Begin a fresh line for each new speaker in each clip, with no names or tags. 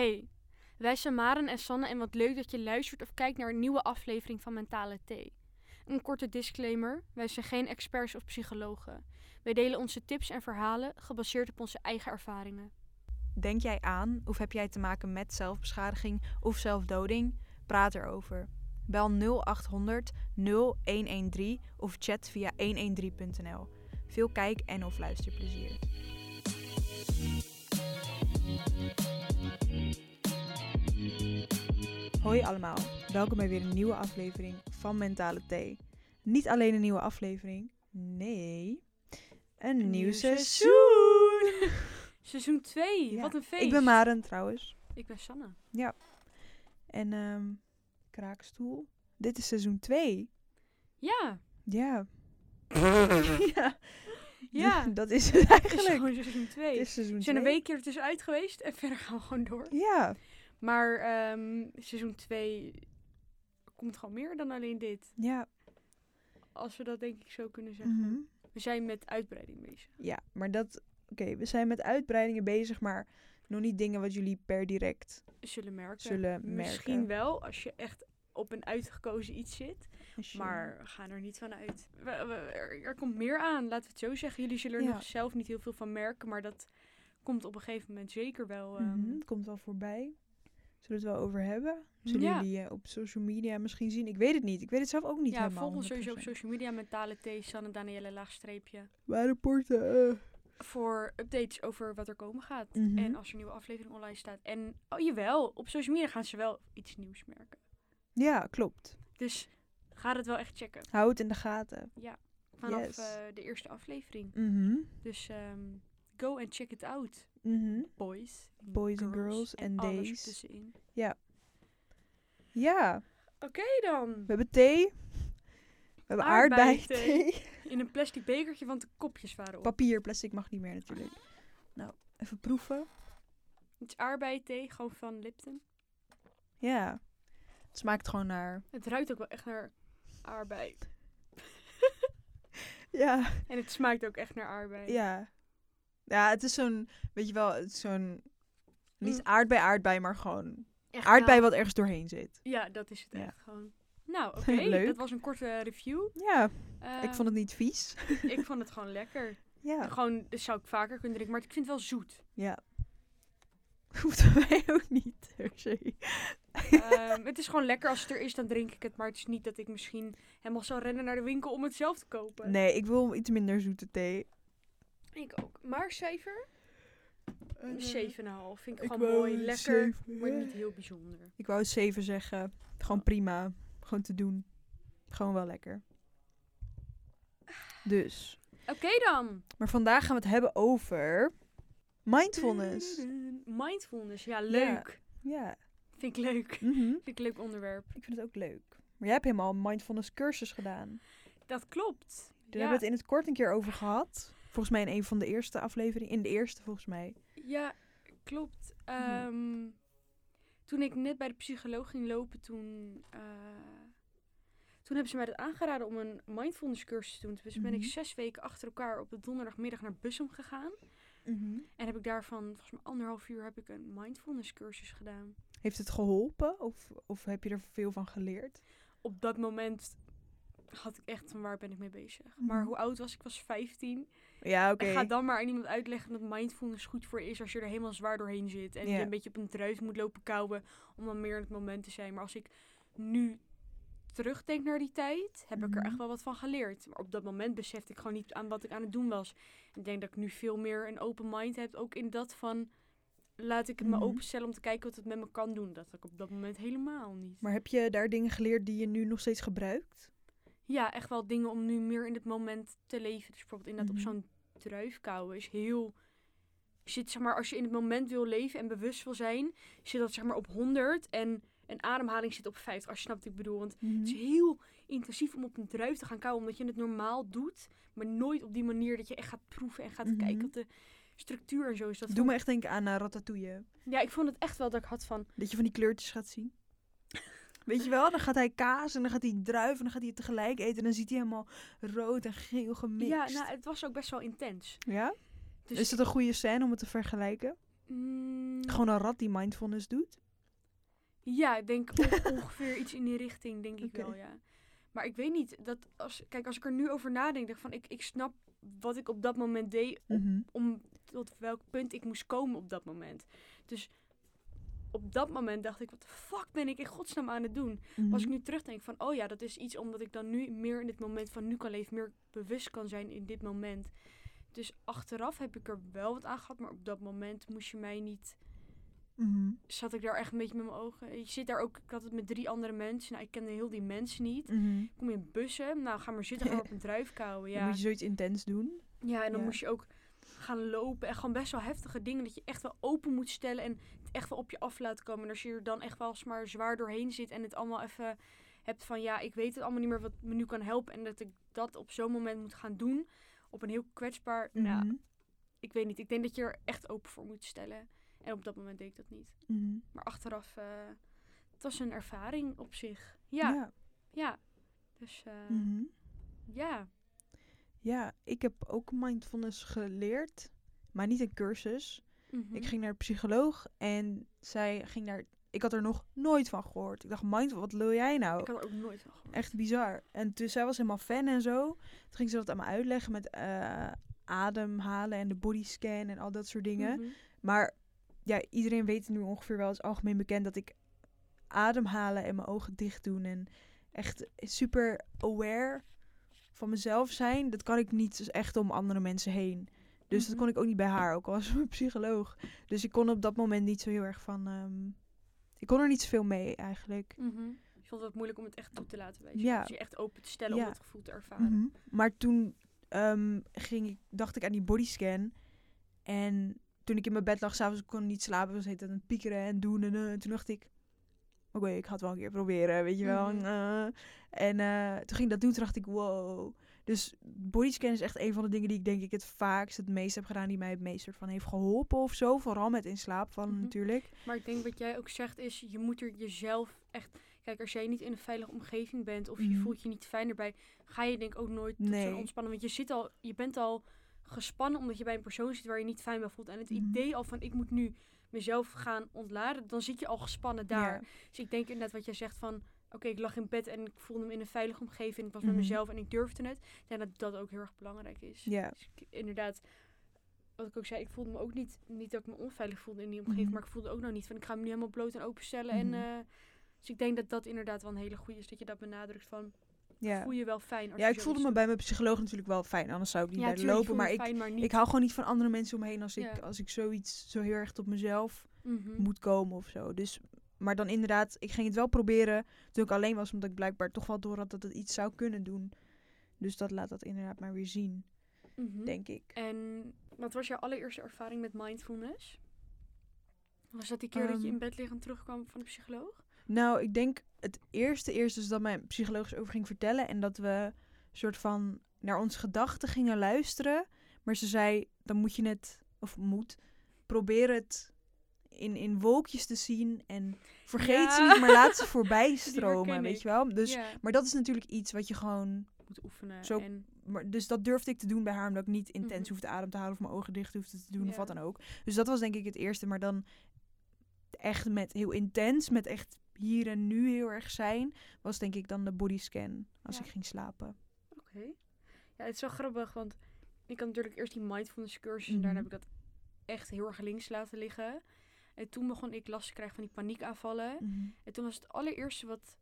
Hey, wij zijn Maren en Sanne en wat leuk dat je luistert of kijkt naar een nieuwe aflevering van Mentale Thee. Een korte disclaimer, wij zijn geen experts of psychologen. Wij delen onze tips en verhalen gebaseerd op onze eigen ervaringen.
Denk jij aan of heb jij te maken met zelfbeschadiging of zelfdoding? Praat erover. Bel 0800 0113 of chat via 113.nl. Veel kijk- en of luisterplezier. Hoi allemaal, welkom bij weer een nieuwe aflevering van Mentale Thee. Niet alleen een nieuwe aflevering, nee, een, nieuw, seizoen.
Seizoen 2,
Ja.
wat een feest.
Ik ben Maren trouwens.
Ik ben Sanne.
En ehm kraakstoel. Dit is seizoen 2.
Ja,
Ja. ja.
ja.
Dat is het
Het is
eigenlijk.
gewoon seizoen 2.
Het is seizoen
We zijn een
2.
week er tussenuit geweest en verder gaan we gewoon door.
Ja.
Maar ehm, seizoen 2 komt gewoon meer dan alleen dit.
Ja.
Als we dat denk ik zo kunnen zeggen.
Mhm.
We zijn met uitbreiding bezig.
Ja, maar dat... Oké, we zijn met uitbreidingen bezig, maar nog niet dingen wat jullie per direct
Zullen merken.
zullen
Misschien
merken.
wel als je echt op een uitgekozen iets zit.
Je-
Maar we gaan er niet van uit. We- we- er, er komt meer aan, laten we het zo zeggen. Jullie zullen er
Ja.
nog zelf niet heel veel van merken. Maar dat komt op een gegeven moment zeker wel.
Mhm, het komt wel voorbij. Zullen we het wel over hebben? Zullen
Ja.
jullie eh, op social media misschien zien? Ik weet het niet. Ik weet het zelf ook niet
ja,
helemaal.
volg ons sowieso op
100%.
social media. Mentale thee, Sanne Danielle laagstreepje.
Waar rapporten? eh.
Voor updates over wat er komen gaat.
Mhm.
En als er een nieuwe aflevering online staat. En oh jawel, op social media gaan ze wel iets nieuws merken.
Ja, klopt.
Dus ga het wel echt checken.
Hou het in de gaten.
Vanaf
Yes.
eh, de eerste aflevering.
Mhm.
Dus ehm, go and check it out,
Mhm.
boys.
Boys and girls
en
days.
ertussenin.
Ja,
Oké dan.
we hebben thee. We hebben
aardbeienthee. In een plastic bekertje, want de kopjes waren op.
Papier, plastic mag niet meer natuurlijk. Nou, even proeven.
Het is gewoon van Lipton.
Ja. Het smaakt gewoon naar...
Het ruikt ook wel echt naar aardbei.
Ja.
En het smaakt ook echt naar aardbei.
Ja. Ja, het is zo'n... Weet je wel, het is zo'n... Niet
Mm.
aardbei, aardbei, maar gewoon
Echt
aardbei
nou-
wat ergens doorheen zit.
Ja, dat is het
Ja.
echt gewoon. Nou, oké. Dat was een korte review.
Ja, ik
Ehm,
vond het niet vies.
ik vond het gewoon lekker.
Ja.
Gewoon, dus zou ik vaker kunnen drinken. Maar ik vind het wel zoet.
Ja. Hoeft mij ook niet, per se.
Ehm, het is gewoon lekker. Als het er is, dan drink ik het. Maar het is niet dat ik misschien helemaal zou rennen naar de winkel om het zelf te kopen.
Nee, ik wil iets minder zoete thee.
Ik ook. Maar cijfer? Een 7,5. Vind ik,
Ik
gewoon mooi. Lekker. Maar niet heel bijzonder.
Ik wou 7 zeggen. Gewoon prima. Gewoon te doen. Gewoon wel lekker. Dus.
Oké dan.
Maar vandaag gaan we het hebben over mindfulness.
Mindfulness. Ja, leuk.
Ja.
Vind ik leuk.
Mhm.
Vind ik een leuk onderwerp.
Ik vind het ook leuk. Maar jij hebt helemaal een mindfulness cursus gedaan.
Dat klopt.
Daar
Ja.
hebben we het in het kort een keer over gehad. Volgens mij in een van de eerste afleveringen. In de eerste volgens mij.
Ja, klopt.
Mhm.
Ehm, toen ik net bij de psycholoog ging lopen, toen, eh, toen hebben ze mij dat aangeraden om een mindfulness cursus te doen. Dus ben ik
Mhm.
zes weken achter elkaar op de donderdagmiddag naar Bussum gegaan. En heb ik daarvan, volgens mij anderhalf uur, heb ik een mindfulness cursus gedaan.
Heeft het geholpen? Of, of heb je er veel van geleerd?
Op dat moment had ik echt van waar ben ik mee bezig. Maar
Mhm.
hoe oud was ik? Ik was 15.
Ja, oké.
En ga dan maar aan iemand uitleggen dat mindfulness goed voor is als je er helemaal zwaar doorheen zit. En je een beetje op een druif moet lopen kauwen om dan meer in het moment te zijn. Maar als ik nu terugdenk naar die tijd, heb ik er
Mhm.
echt wel wat van geleerd. Maar op dat moment besefte ik gewoon niet aan wat ik aan het doen was. Ik denk dat ik nu veel meer een open mind heb. Ook in dat van, laat ik het
Mhm.
me openstellen om te kijken wat het met me kan doen. Dat had ik op dat moment helemaal niet.
Maar heb je daar dingen geleerd die je nu nog steeds gebruikt?
Ja, echt wel dingen om nu meer in het moment te leven. Dus bijvoorbeeld inderdaad
Mhm.
op zo'n druif kauwen is heel... Zit, zeg maar, als je in het moment wil leven en bewust wil zijn, zit dat zeg maar op 100 en een ademhaling zit op 50, als je snapt wat ik bedoel. Want
Mhm.
het is heel intensief om op een druif te gaan kauwen, omdat je het normaal doet, maar nooit op die manier dat je echt gaat proeven en gaat
Mhm.
kijken wat de structuur en zo is. Dat
Doe me echt denken aan uh, Ratatouille.
Ja, ik vond het echt wel dat ik had van,
Dat je van die kleurtjes gaat zien. Weet je wel? Dan gaat hij kaas en dan gaat hij druif en dan gaat hij het tegelijk eten. En dan ziet hij helemaal rood en geel gemixt.
ja, nou, het was ook best wel intens.
Ja?
Dus
Is dat een goede scène om het te vergelijken?
Mm,
Gewoon een rat die mindfulness doet?
Ja, ik denk on- ongeveer iets in die richting, denk ik wel, ja. Maar ik weet niet, dat als, kijk, als ik er nu over nadenk, denk van, ik, ik snap wat ik op dat moment deed, op-
Mhm.
om tot welk punt ik moest komen op dat moment. Dus op dat moment dacht ik, wat de fuck ben ik in godsnaam aan het doen?
Mhm.
Als ik nu terugdenk van, oh ja, dat is iets omdat ik dan nu meer in dit moment van nu kan leven, meer bewust kan zijn in dit moment. Dus achteraf heb ik er wel wat aan gehad, maar op dat moment moest je mij niet
Mhm.
zat ik daar echt een beetje met mijn ogen. Je zit daar ook, ik had het met drie andere mensen. Nou, ik kende heel die mensen niet.
Mhm.
Kom je in bussen, nou ga maar zitten gewoon op een druifkouwen.
Dan
Ja.
moet je zoiets intens doen.
ja, en dan
Ja.
moest je ook gaan lopen. En gewoon best wel heftige dingen. Dat je echt wel open moet stellen en echt wel op je af laten komen. En als je er dan echt wel maar zwaar doorheen zit en het allemaal even hebt van ja, ik weet het allemaal niet meer wat me nu kan helpen. En dat ik dat op zo'n moment moet gaan doen. Op een heel kwetsbaar. Nou,
Mhm.
ik weet niet. Ik denk dat je er echt open voor moet stellen. En op dat moment deed ik dat niet.
Mhm.
Maar achteraf, eh het was een ervaring op zich. Ja, ja.
ja.
Dus
Mhm.
ja.
Ja, ik heb ook mindfulness geleerd, maar niet een cursus.
Mhm.
Ik ging naar de psycholoog en zij ging naar. Ik had er nog nooit van gehoord. Ik dacht, mind, wat wil jij nou?
Ik had er ook nooit van gehoord.
Echt bizar. En dus zij was helemaal fan en zo. Toen ging ze dat aan me uitleggen met eh, ademhalen en de bodyscan en al dat soort dingen.
Mhm.
Maar ja, iedereen weet nu ongeveer wel, is algemeen bekend dat ik ademhalen en mijn ogen dicht doen en echt super aware van mezelf zijn. Dat kan ik niet dus echt om andere mensen heen. Dus dat
Mhm.
kon ik ook niet bij haar, ook al was ze mijn psycholoog. Dus ik kon op dat moment niet zo heel erg van. ehm, ik kon er niet zoveel mee eigenlijk.
Mhm. Ik vond het moeilijk om het echt toe te laten wijzen.
Ja.
Dus je echt open te stellen
Ja.
om het gevoel te ervaren.
Mhm. Maar toen ehm, ging ik, dacht ik aan die bodyscan. En toen ik in mijn bed lag, s'avonds kon ik niet slapen. Was het aan het piekeren en doen. En eh, toen dacht ik, oké, ik ga het wel een keer proberen, weet je wel.
Mhm.
En eh, toen ging ik dat doen, toen dacht ik, wow. Dus bodyscan is echt een van de dingen die ik denk ik het vaakst, het meest heb gedaan. Die mij het meest soort van heeft geholpen of zo. Vooral met in slaap vallen
Mhm.
natuurlijk.
Maar ik denk wat jij ook zegt is, je moet er jezelf echt... Kijk, als jij niet in een veilige omgeving bent of je
Mhm.
voelt je niet fijn erbij, ga je denk ik ook nooit
Nee.
ontspannen. Want je, zit al, je bent al gespannen omdat je bij een persoon zit waar je niet fijn bij voelt. En het
Mhm.
idee al van ik moet nu mezelf gaan ontladen, dan zit je al gespannen daar.
Ja.
Dus ik denk inderdaad wat jij zegt van... Oké, ik lag in bed en ik voelde me in een veilige omgeving. Ik was
Mhm.
met mezelf en ik durfde het. Ik denk dat dat ook heel erg belangrijk is.
Ja.
Dus ik- inderdaad, wat ik ook zei, ik voelde me ook niet... Niet dat ik me onveilig voelde in die omgeving.
Mhm.
Maar ik voelde ook nog niet van... Ik ga me nu helemaal bloot en openstellen.
Mhm.
En, eh, dus ik denk dat dat inderdaad wel een hele goede is. Dat je dat benadrukt van...
Ja.
Voel je wel fijn als
ja, ik voelde me bij mijn psycholoog natuurlijk wel fijn. Anders zou ik niet
Ja,
bij
tuurlijk, je
lopen. Maar ik,
maar
ik hou gewoon niet van andere mensen om me heen als ik, als ik zoiets zo heel erg tot mezelf
Mhm.
moet komen of zo. Dus, maar dan inderdaad, ik ging het wel proberen toen ik alleen was, omdat ik blijkbaar toch wel door had dat het iets zou kunnen doen. Dus dat laat dat inderdaad maar weer zien,
Mhm.
denk ik.
En wat was jouw allereerste ervaring met mindfulness? Was dat die keer dat je
Ehm.
in bed liggend terugkwam van de psycholoog?
Nou, ik denk het eerste eerst is dat mijn psycholoog over ging vertellen en dat we soort van naar onze gedachten gingen luisteren. Maar ze zei, dan moet je het, of moet, probeer het in, in wolkjes te zien en vergeet ze niet, maar laat ze voorbij stromen, weet je wel. Dus, Maar dat is natuurlijk iets wat je gewoon
moet oefenen.
Zo-
en,
Maar, dus dat durfde ik te doen bij haar, omdat ik niet intens
Mhm.
hoefde adem te houden of mijn ogen dicht hoefde te doen of wat dan ook. Dus dat was denk ik het eerste. Maar dan echt met heel intens, met echt hier en nu heel erg zijn, was denk ik dan de bodyscan als
Ja.
ik ging slapen.
Oké. Ja, het is wel grappig, want ik had natuurlijk eerst die mindfulness cursus en daarna
Mhm.
heb ik dat echt heel erg links laten liggen. En toen begon ik last te krijgen van die paniekaanvallen.
Mhm.
En toen was het allereerste wat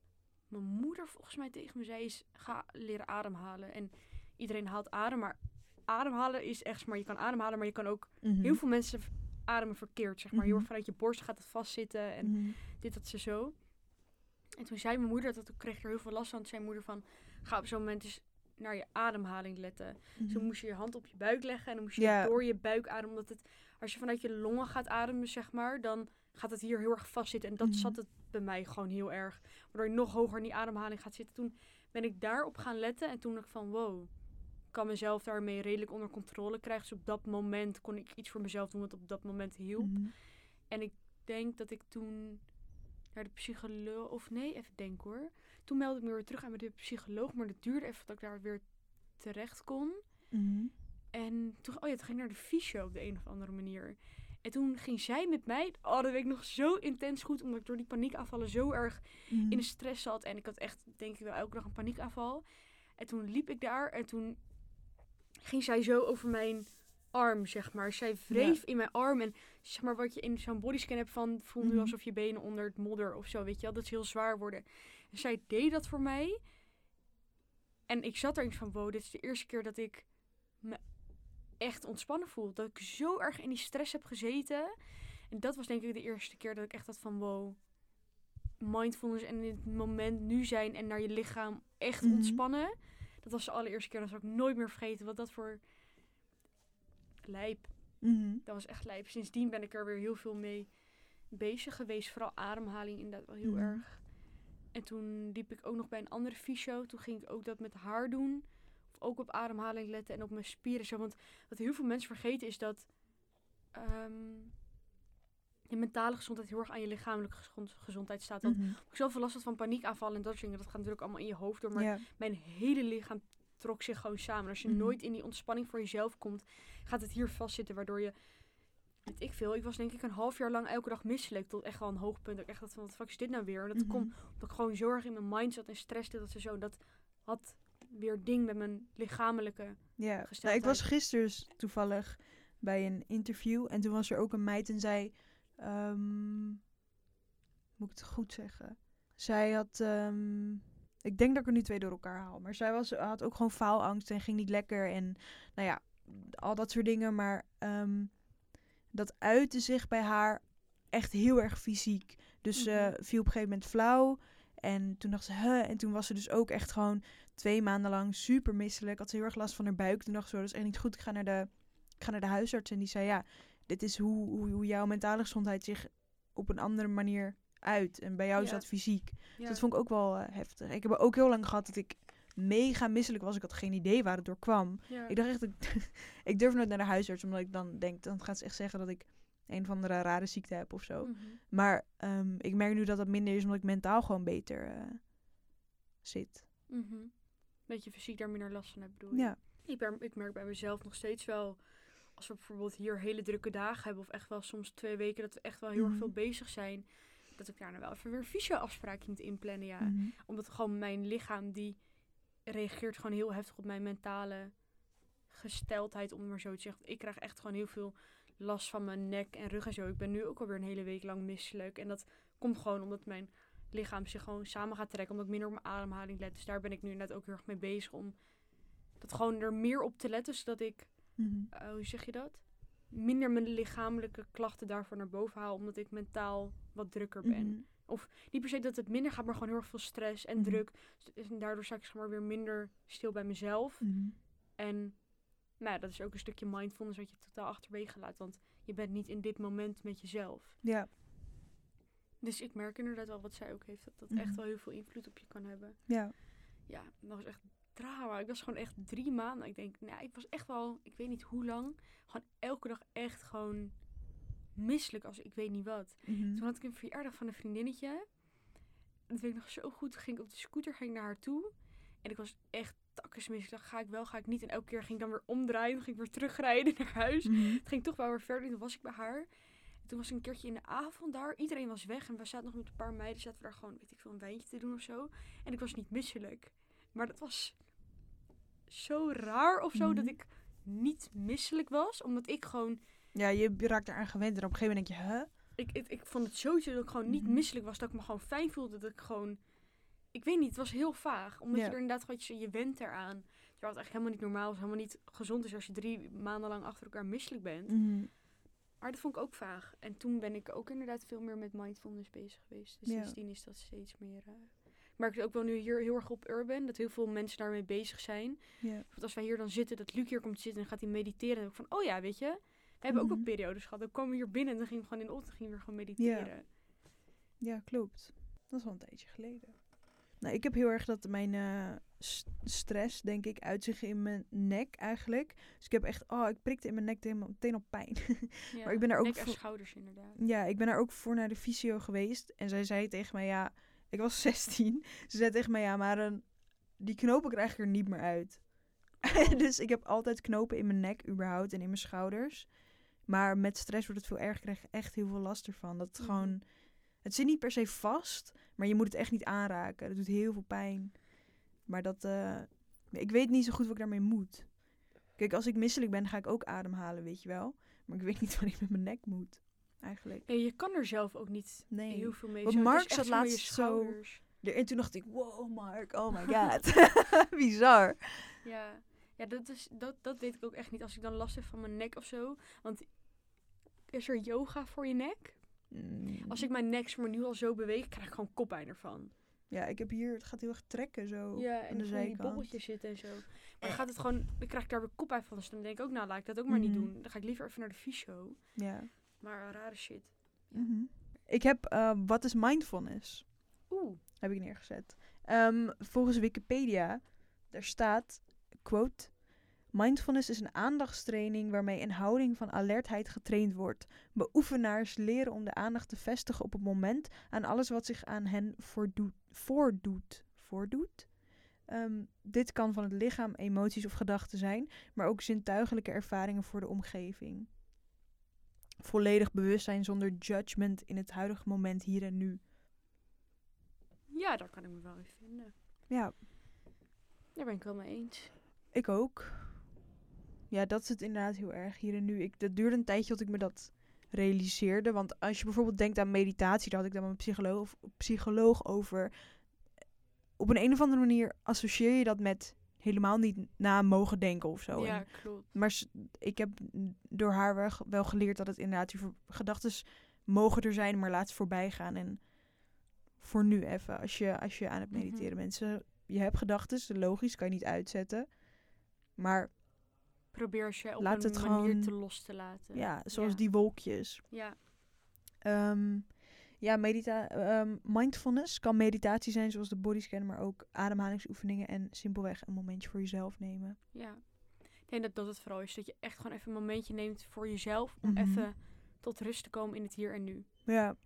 mijn moeder volgens mij tegen me zei is, ga leren ademhalen. En iedereen haalt adem, maar ademhalen is echt, maar je kan ademhalen, maar je kan ook,
Mhm.
heel veel mensen ademen verkeerd, zeg maar.
Mhm.
vanuit je borst gaat het vastzitten en
Mhm.
dit, dat, ze zo. En toen zei mijn moeder dat, toen kreeg ik er heel veel last van. Toen zei mijn moeder van, ga op zo'n moment eens naar je ademhaling letten. Zo moest je je hand op je buik leggen en dan moest je door je buik ademen. Omdat het, als je vanuit je longen gaat ademen, zeg maar, dan gaat het hier heel erg vastzitten. En dat
Mhm.
zat het bij mij gewoon heel erg. Waardoor je nog hoger in die ademhaling gaat zitten. Toen ben ik daarop gaan letten en toen dacht ik van, wow, ik kan mezelf daarmee redelijk onder controle krijgen. Dus op dat moment kon ik iets voor mezelf doen wat op dat moment hielp.
Mhm.
En ik denk dat ik toen naar de psycholoog... Of nee, even denken hoor. Toen meldde ik me weer terug aan bij de psycholoog. Maar dat duurde even dat ik daar weer terecht kon.
Mhm.
En toen, oh ja, toen ging ik naar de fysio op de een of andere manier. En toen ging zij met mij, oh dat weet ik nog zo intens goed, omdat ik door die paniekaanvallen zo erg
Mhm.
in de stress zat. En ik had echt, denk ik wel, elke dag een paniekaanval. En toen liep ik daar en toen ging zij zo over mijn arm, zeg maar. Zij wreef in mijn arm en zeg maar wat je in zo'n bodyscan hebt van, voel nu
Mhm.
alsof je benen onder het modder of zo, weet je wel. Dat ze heel zwaar worden. En zij deed dat voor mij. En ik zat er eens van, wow, dit is de eerste keer dat ik me echt ontspannen voel. Dat ik zo erg in die stress heb gezeten. En dat was denk ik de eerste keer dat ik echt had van, wow, mindfulness en in het moment nu zijn en naar je lichaam echt
Mhm.
ontspannen. Dat was de allereerste keer, dat zal ik nooit meer vergeten. Wat dat voor lijp.
Mhm.
Dat was echt lijp. Sindsdien ben ik er weer heel veel mee bezig geweest. Vooral ademhaling inderdaad wel heel
Mhm.
erg. En toen liep ik ook nog bij een andere fysio. Toen ging ik ook dat met haar doen. Ook op ademhaling letten en op mijn spieren. Zo. Want wat heel veel mensen vergeten is dat ehm, je mentale gezondheid heel erg aan je lichamelijke gezond- gezondheid staat. Want
Mhm.
ik zoveel last had van paniekaanvallen en dat soort dingen. Dat gaat natuurlijk allemaal in je hoofd door. Maar mijn hele lichaam trok zich gewoon samen. Als je
Mhm.
nooit in die ontspanning voor jezelf komt, gaat het hier vastzitten. Waardoor je, weet ik veel, ik was denk ik een half jaar lang elke dag misselijk. Tot echt wel een hoogpunt. Dat ik echt dacht van, wat fuck is dit nou weer? En dat
Mhm.
komt omdat ik gewoon zo erg in mijn mind zat en stress dat ze zo. Dat had weer ding met mijn lichamelijke.
Ja, nou, ik was gisteren dus toevallig bij een interview en toen was er ook een meid en zij, ehm, moet ik het goed zeggen? Zij had, ehm, ik denk dat ik er nu twee door elkaar haal, maar zij was, had ook gewoon faalangst en ging niet lekker en nou ja, al dat soort dingen, maar ehm, dat uitte zich bij haar echt heel erg fysiek. Dus ze
Mhm.
viel op een gegeven moment flauw en toen dacht ze, huh, en toen was ze dus ook echt gewoon twee maanden lang super misselijk. Had ze heel erg last van haar buik. Toen dacht ze, "Oh, dat is echt niet goed. Ik ga naar de, ik ga naar de huisarts. En die zei, ja, dit is hoe, hoe, hoe jouw mentale gezondheid zich op een andere manier uit. En bij jou is
Ja.
dat fysiek. Dus dat vond ik ook wel eh, heftig. Ik heb ook heel lang gehad dat ik mega misselijk was. Ik had geen idee waar het door kwam.
Ja.
Ik dacht echt, ik, ik durf nooit naar de huisarts. Omdat ik dan denk, dan gaat ze echt zeggen dat ik een of andere rare ziekte heb of zo.
Mhm.
Maar ehm, ik merk nu dat dat minder is, omdat ik mentaal gewoon beter eh, zit.
Mhm. Dat je fysiek daar minder last van hebt, bedoel je?
Ja.
Ik, ben, ik merk bij mezelf nog steeds wel, als we bijvoorbeeld hier hele drukke dagen hebben, of echt wel soms twee weken, dat we echt wel heel
Mhm.
erg veel bezig zijn, dat ik daarna wel even weer een fysio-afspraakje moet inplannen, ja.
Mhm.
Omdat gewoon mijn lichaam, die reageert gewoon heel heftig op mijn mentale gesteldheid, om maar zo te zeggen. Ik krijg echt gewoon heel veel last van mijn nek en rug en zo. Ik ben nu ook alweer een hele week lang misselijk. En dat komt gewoon omdat mijn lichaam zich gewoon samen gaat trekken. Omdat ik minder op mijn ademhaling let. Dus daar ben ik nu inderdaad ook heel erg mee bezig om dat gewoon er meer op te letten. Zodat ik,
Mhm.
eh, hoe zeg je dat? Minder mijn lichamelijke klachten daarvoor naar boven haal. Omdat ik mentaal wat drukker ben.
Mhm.
Niet per se dat het minder gaat, maar gewoon heel erg veel stress en
Mhm.
druk. Dus en daardoor sta ik zeg maar weer minder stil bij mezelf. En nou ja, dat is ook een stukje mindfulness wat je totaal achterwege laat. Want je bent niet in dit moment met jezelf.
Ja,
Dus ik merk inderdaad wel wat zij ook heeft. Dat dat
Mhm.
echt wel heel veel invloed op je kan hebben.
ja.
Ja, dat was echt drama. Ik was gewoon echt drie maanden. Ik denk, nou, ik was echt wel, ik weet niet hoe lang. Gewoon elke dag echt gewoon misselijk als ik weet niet wat.
Mhm.
Toen had ik een verjaardag van een vriendinnetje. Dat weet ik nog zo goed. Toen ging ik op de scooter ging ik naar haar toe. En ik was echt takkensmisselijk. Ik dacht, ga ik wel, ga ik niet. En elke keer ging ik dan weer omdraaien. Dan ging ik weer terugrijden naar huis.
Mhm.
Het ging toch wel weer verder. En toen was ik bij haar. En toen was ik een keertje in de avond daar. Iedereen was weg. En we zaten nog met een paar meiden. Zaten we daar gewoon, weet ik veel, een wijntje te doen of zo. En ik was niet misselijk. Maar dat was zo raar of zo.
Mhm.
Dat ik niet misselijk was. Omdat ik gewoon
Ja, je raakt eraan gewend en op een gegeven moment denk je, huh?
ik, ik, ik vond het sowieso dat ik gewoon niet
Mhm.
misselijk was. Dat ik me gewoon fijn voelde. Dat ik gewoon... Ik weet niet, het was heel vaag. Omdat
Ja.
je er inderdaad gewoon, je, je went eraan. Terwijl het eigenlijk helemaal niet normaal is. Helemaal niet gezond is als je drie maanden lang achter elkaar misselijk bent.
Mhm.
Maar dat vond ik ook vaag. En toen ben ik ook inderdaad veel meer met mindfulness bezig geweest. Dus
Ja.
sindsdien is dat steeds meer... eh, Ik merk het ook wel nu hier heel erg op Urban. Dat heel veel mensen daarmee bezig zijn.
Ja.
Want als wij hier dan zitten, dat Luc hier komt zitten en gaat hij mediteren. Dan denk ik van, oh ja, weet je. We hebben ook
Mhm.
wel periodes gehad. Dan kwamen we hier binnen en dan gingen we gewoon in de ochtend gingen we gewoon mediteren.
ja, klopt. Dat is wel een tijdje geleden. Nou, ik heb heel erg dat mijn eh, stress, denk ik, uitzicht in mijn nek eigenlijk. Dus ik heb echt, oh, ik prikte in mijn nek meteen op pijn.
Ja,
Maar ik ben daar ook
nek en
voor-
schouders inderdaad.
ja, ik ben daar ook voor naar de fysio geweest. En zij zei tegen mij, ja, ik was 16. Ze zei tegen mij, ja, maar een, die knopen krijg ik er niet meer uit.
Oh.
dus ik heb altijd knopen in mijn nek überhaupt en in mijn schouders. Maar met stress wordt het veel erger. krijg je echt heel veel last ervan. Dat het
Mhm.
gewoon... Het zit niet per se vast, maar je moet het echt niet aanraken. Dat doet heel veel pijn. Maar dat... eh, ik weet niet zo goed wat ik daarmee moet. Kijk, als ik misselijk ben, ga ik ook ademhalen, weet je wel. Maar ik weet niet wat ik met mijn nek moet. Eigenlijk.
En je kan er zelf ook niet
Nee.
heel veel mee.
Want
Zo,
Mark zat laatst zo-. En toen dacht ik, wow, Mark, oh my god. Bizar.
Ja, ja dat, is, dat, dat weet ik ook echt niet. Als ik dan last heb van mijn nek of zo. Want is er yoga voor je nek?
Mm.
Als ik mijn nek maar, nu al zo beweeg, krijg ik gewoon koppijn ervan.
Ja, ik heb hier, het gaat heel erg trekken zo.
Ja,
aan
en
de
dan van die
zijkant.
bobbeltjes zitten en zo. Maar dan gaat het gewoon, dan krijg ik daar weer koppijn van. Dus dan denk ik ook, nou laat ik dat ook maar niet
Mhm.
doen. Dan ga ik liever even naar de fysio.
Ja.
Maar rare shit.
Mhm. Ik heb, eh, wat is mindfulness?
Oeh.
Heb ik neergezet. Ehm, volgens Wikipedia, daar staat, quote... Mindfulness is een aandachtstraining waarmee een houding van alertheid getraind wordt. Beoefenaars leren om de aandacht te vestigen op het moment aan alles wat zich aan hen voordoet. Voordoet. Voordoet? Ehm, dit kan van het lichaam, emoties of gedachten zijn, maar ook zintuigelijke ervaringen voor de omgeving. Volledig bewustzijn zonder judgment in het huidige moment hier en nu.
Ja, daar kan ik me wel in vinden.
Ja,
Daar ben ik wel mee eens.
ik ook. Ja, dat is het inderdaad heel erg hier en nu. Ik, dat duurde een tijdje tot ik me dat realiseerde. Want als je bijvoorbeeld denkt aan meditatie, daar had ik dan met een psycholoog, psycholoog over. Op een, een of andere manier associeer je dat met helemaal niet na mogen denken of zo.
Ja, klopt.
maar ik heb door haar wel, ge- wel geleerd dat het inderdaad, je gedachten mogen er zijn, maar laat ze voorbij gaan. En voor nu even, als je, als je aan het
Mhm.
mediteren bent. Ze- Je hebt gedachten, logisch, kan je niet uitzetten. Maar
Probeer ze op
Laat
een
het
manier
gewoon-
te los te laten.
ja, zoals
Ja.
die wolkjes.
Ja.
Ehm, ja, medita ehm, mindfulness kan meditatie zijn, zoals de bodyscan, maar ook ademhalingsoefeningen en simpelweg een momentje voor jezelf nemen.
Ja. Ik denk dat dat het vooral is. Dat je echt gewoon even een momentje neemt voor jezelf. Om
Mhm.
even tot rust te komen in het hier en nu.
Ja,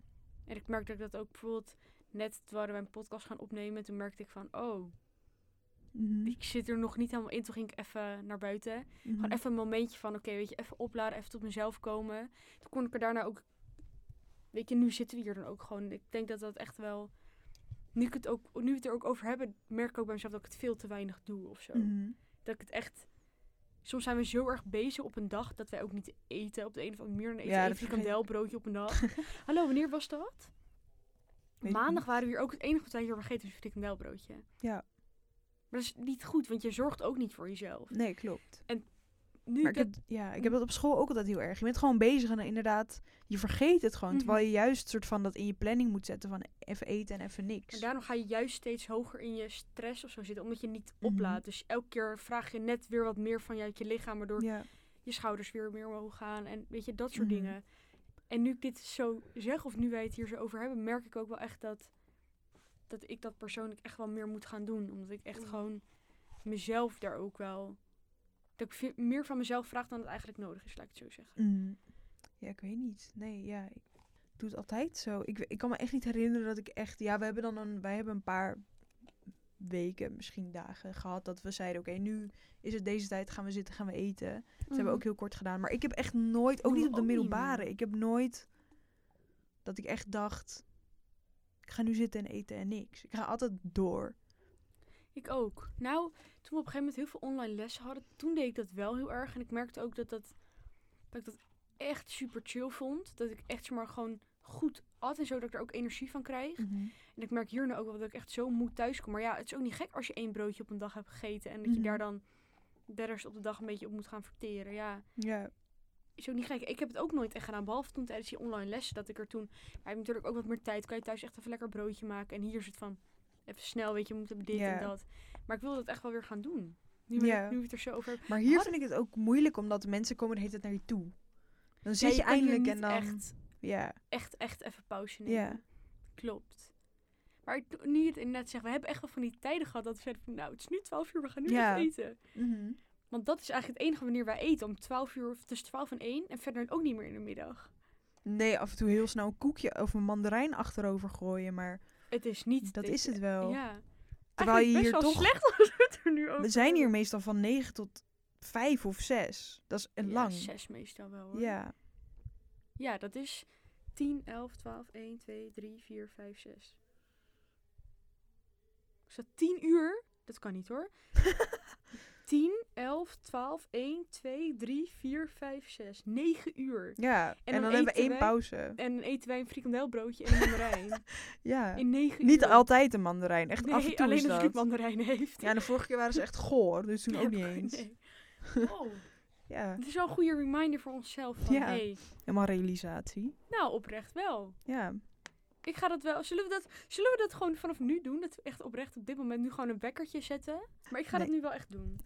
En ik merk dat ik dat ook bijvoorbeeld net terwijl we een podcast gaan opnemen. Toen merkte ik van, oh,
mhm,
ik zit er nog niet helemaal in. Toen ging ik even naar buiten.
mhm.
Gewoon even een momentje van, oké, weet je, even opladen, even tot mezelf komen. Toen kon ik er daarna ook, weet je, nu zitten we hier dan ook gewoon. Ik denk dat dat echt wel, nu, ik het ook, nu we het er ook over hebben, merk ik ook bij mezelf dat ik het veel te weinig doe of zo.
Mhm.
Dat ik het echt, soms zijn we zo erg bezig op een dag dat wij ook niet eten op de een of andere manier. Dan eten
Ja,
een
vergeet ik.
kandelbroodje op een dag. Hallo, wanneer was dat? Maandag waren we hier ook het enige wat wij hier vergeten is een frikandelbroodje.
Ja,
Maar dat is niet goed, want je zorgt ook niet voor jezelf.
nee, klopt.
Nu
Maar
ik
heb, ja, ik heb dat op school ook altijd heel erg. Je bent gewoon bezig en inderdaad, je vergeet het gewoon.
Mhm.
Terwijl je juist soort van dat in je planning moet zetten van even eten en even niks.
Maar daarom ga je juist steeds hoger in je stress of zo zitten, omdat je niet
Mhm.
oplaadt. Dus elke keer vraag je net weer wat meer van je uit je lichaam, waardoor
Ja,
je schouders weer meer omhoog gaan en weet je, dat soort
Mhm.
dingen. En nu ik dit zo zeg, of nu wij het hier zo over hebben, merk ik ook wel echt dat, dat ik dat persoonlijk echt wel meer moet gaan doen. Omdat ik echt
Mhm.
gewoon mezelf daar ook wel, dat ik meer van mezelf vraag dan het eigenlijk nodig is, laat ik het zo zeggen.
Mm. ja, ik weet niet. Nee, ja, ik doe het altijd zo. Ik, ik kan me echt niet herinneren dat ik echt... Ja, we hebben dan een, wij hebben een paar weken, misschien dagen gehad dat we zeiden... Oké, nu is het deze tijd, gaan we zitten, gaan we eten. Dat hebben we ook heel kort gedaan. Maar ik heb echt nooit, ook niet op de middelbare. Ik heb nooit dat ik echt dacht, ik ga nu zitten en eten en niks. Ik ga altijd door.
Ik ook. Nou, toen we op een gegeven moment heel veel online lessen hadden, toen deed ik dat wel heel erg. En ik merkte ook dat, dat, dat ik dat echt super chill vond. Dat ik echt maar gewoon goed at en zo, dat ik er ook energie van krijg. En ik merk hier nu ook wel dat ik echt zo moe thuis kom. Maar ja, het is ook niet gek als je één broodje op een dag hebt gegeten. En dat je
Mhm.
daar dan de rest op de dag een beetje op moet gaan verteren. Ja,
Ja,
is ook niet gek. Ik heb het ook nooit echt gedaan, behalve toen tijdens die online lessen. Dat ik er toen, maar je hebt natuurlijk ook wat meer tijd. Kan je thuis echt even lekker broodje maken. En hier is het van, even snel, weet je, we moeten dit en dat. Maar ik wil dat echt wel weer gaan doen. Nu, we- nu we het er zo over hebben.
maar hier vind ik het ook moeilijk, omdat mensen komen de hele tijd naar je toe. Dan
Ja,
zit je, eindelijk en dan...
Echt,
Ja,
echt, echt even pauze nemen.
ja.
Klopt. Maar nu je het inderdaad zegt, we hebben echt wel van die tijden gehad dat we zeiden van, nou, het is nu 12 uur, we gaan nu
Ja.
eten.
Mhm.
Want dat is eigenlijk het enige wanneer wij eten, om 12 uur, of tussen 12 en 1. En verder ook niet meer in de middag.
Nee, af en toe heel snel een koekje of een mandarijn achterover gooien, maar
Het is niet...
dat
dit-
is het wel.
Ja.
Terwijl je hier toch...
slecht als het er nu over
We zijn hier meestal van 9 tot 5 of 6. Dat is een
Ja,
lang.
zes meestal wel hoor.
Ja.
Ja, dat is 10, 11, 12, 1, 2, 3, 4, 5, 6. Is dat 10 uur? Dat kan niet hoor. 10, 11, 12, 1, 2, 3, 4, 5, 6. 9 uur.
Ja, en,
dan
dan, hebben we één
wij-
pauze.
En dan eten wij een frikandelbroodje en een mandarijn.
Ja.
In 9
Niet
uur.
altijd een mandarijn. Echt
Nee,
af en toe
alleen als. Luc mandarijn heeft.
Ja, en de vorige keer waren ze echt goor, dus toen ook niet eens.
Nee. Oh,
Ja,
het is wel een goede reminder voor onszelf. Van,
Ja.
hey,
helemaal realisatie.
nou, oprecht wel.
Ja,
Ik ga dat wel. Zullen we dat, zullen we dat gewoon vanaf nu doen? Dat we echt oprecht op dit moment nu gewoon een wekkertje zetten? Maar ik ga dat nu wel echt doen.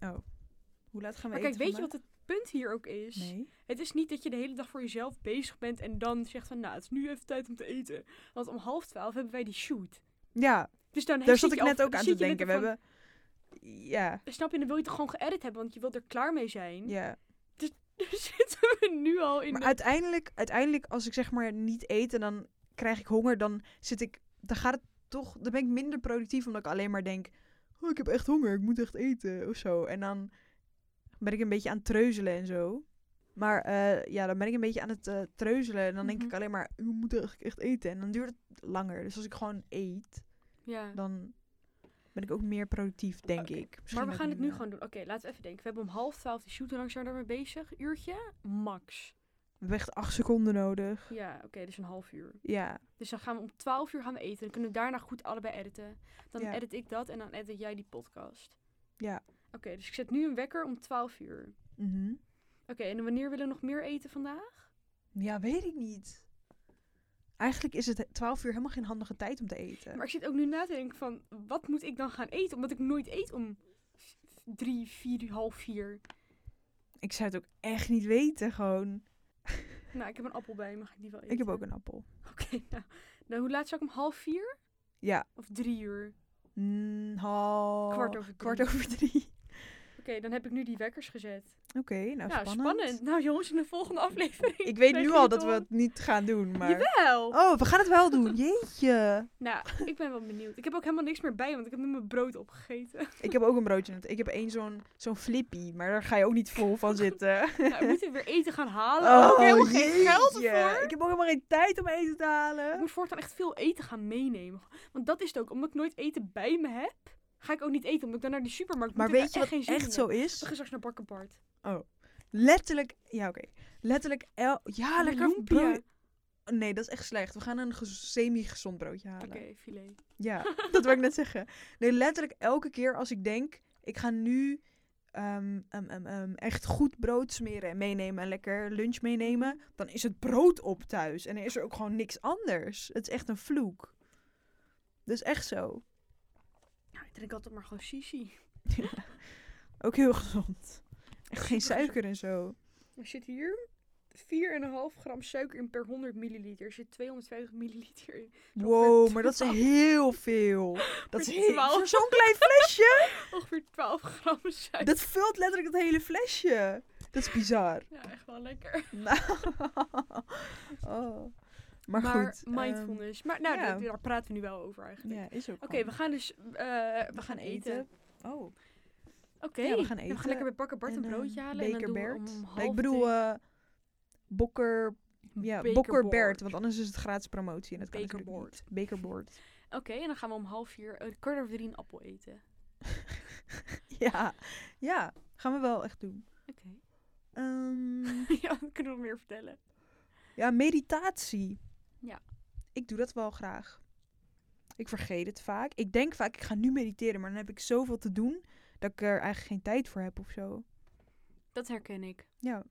hoe laat gaan we
Maar kijk,
eten
weet je wat het punt hier ook is?
Nee.
Het is niet dat je de hele dag voor jezelf bezig bent en dan zegt van, nou, het is nu even tijd om te eten. Want om half twaalf hebben wij die shoot.
Ja,
Dus dan
daar zat ik
al-
net ook aan te denken. We
van-
hebben... Ja,
Snap je, dan wil je toch gewoon geëdit hebben, want je wilt er klaar mee zijn.
ja.
Dus zitten we nu al in
Maar
de...
uiteindelijk, uiteindelijk, als ik zeg maar niet eet en dan krijg ik honger, dan zit ik... Dan gaat het toch... Dan ben ik minder productief, omdat ik alleen maar denk... Oh, ik heb echt honger, ik moet echt eten, of zo. En dan ben ik een beetje aan het treuzelen en zo. Maar eh, ja, dan ben ik een beetje aan het eh, treuzelen. En dan denk
Mhm.
ik alleen maar, we moeten echt, echt eten. En dan duurt het langer. Dus als ik gewoon eet,
Ja.
dan ben ik ook meer productief, denk ik. Misschien
Maar we gaan het nu gewoon doen. Oké, laten we even denken. We hebben om half twaalf die shoot. Hoe lang zijn we daarmee bezig? Uurtje? Max.
We hebben echt acht seconden nodig.
Ja, oké, dus een half uur.
Ja,
Dus dan gaan we om 12 uur gaan we eten. Dan kunnen we daarna goed allebei editen. Dan
Ja.
edit ik dat en dan edit jij die podcast.
ja.
Oké, dus ik zet nu een wekker om 12 uur.
Mhm.
Oké, en wanneer willen we nog meer eten vandaag?
Ja, weet ik niet. Eigenlijk is het 12 uur helemaal geen handige tijd om te eten.
Maar ik zit ook nu na te denken van, wat moet ik dan gaan eten? Omdat ik nooit eet om drie, vier, half vier.
Ik zou het ook echt niet weten, gewoon.
Nou, ik heb een appel bij me, ga ik die wel eten?
Ik heb ook een appel.
Oké, nou. nou. Hoe laat zou ik om half vier?
Ja.
Of drie uur?
Mm, hal-
Kwart over drie.
Kwart over drie.
Oké, dan heb ik nu die wekkers gezet.
Oké, nou,
nou,
spannend.
spannend. Nou jongens, in de volgende aflevering.
Ik weet nu al dat we het niet gaan doen, maar...
Jawel!
Oh, we gaan het wel doen. Jeetje.
Nou, ik ben wel benieuwd. Ik heb ook helemaal niks meer bij, want ik heb nu mijn brood opgegeten.
Ik heb ook een broodje. Ik heb één zo'n zo'n flippy, maar daar ga je ook niet vol van zitten.
nou, we moeten weer eten gaan halen. Oh, ik heb helemaal geen geld
jeetje.
ervoor.
Ik heb ook helemaal geen tijd om eten te
Ik
halen.
moet voortaan echt veel eten gaan meenemen. Want dat is het ook. Omdat ik nooit eten bij me heb, ga ik ook niet eten. Omdat ik dan naar de supermarkt
Maar
moet. en
weet je wat
echt
zo is?
We gaan straks naar Bakker Bart.
Letterlijk, ja oké. Letterlijk, el ja lekker brood. Nee, dat is echt slecht. We gaan een gez- semi-gezond broodje halen.
Oké, filet.
Ja, dat wil ik net zeggen. Nee, letterlijk elke keer als ik denk, ik ga nu ehm, ehm, ehm, echt goed brood smeren en meenemen en lekker lunch meenemen, dan is het brood op thuis. En dan is er ook gewoon niks anders. Het is echt een vloek. Dus echt zo.
Nou, ik drink altijd maar gewoon sisi.
Ook heel gezond. Echt geen suiker en zo.
Er zit hier 4,5 gram suiker in per 100 milliliter. Er zit 250 milliliter in.
Wow, maar dat is heel veel. Dat is heel,
12.
voor zo'n klein flesje.
Ongeveer 12 gram suiker.
Dat vult letterlijk het hele flesje. Dat is bizar.
Ja, echt wel lekker.
Nou. oh. Maar, goed. ehm,
mindfulness. maar nou,
ja.
daar, praten we nu wel over eigenlijk.
ja, is ook
Oké, we gaan dus eh, we, gaan eten.
Oh.
Oké,
Ja, we gaan
we
eten.
gaan lekker bij Bakker Bart een
En, eh,
broodje halen. en dan doen we
Baker
om
Bert. Nee, ik bedoel eh Bokker, ja,
Baker
Bokker. Bert, want anders is het gratis promotie en dat kan
Baker
niet. Baker Bart.
Oké, en dan gaan we om half vier, uh, kwart over drie, een appel eten.
ja, ja, gaan we wel echt doen.
Oké.
Ehm,
ja, kunnen we nog meer vertellen.
ja, meditatie.
Ja.
Ik doe dat wel graag. Ik vergeet het vaak. Ik denk vaak, ik ga nu mediteren, maar dan heb ik zoveel te doen dat ik er eigenlijk geen tijd voor heb of zo.
Dat herken ik.
Ja.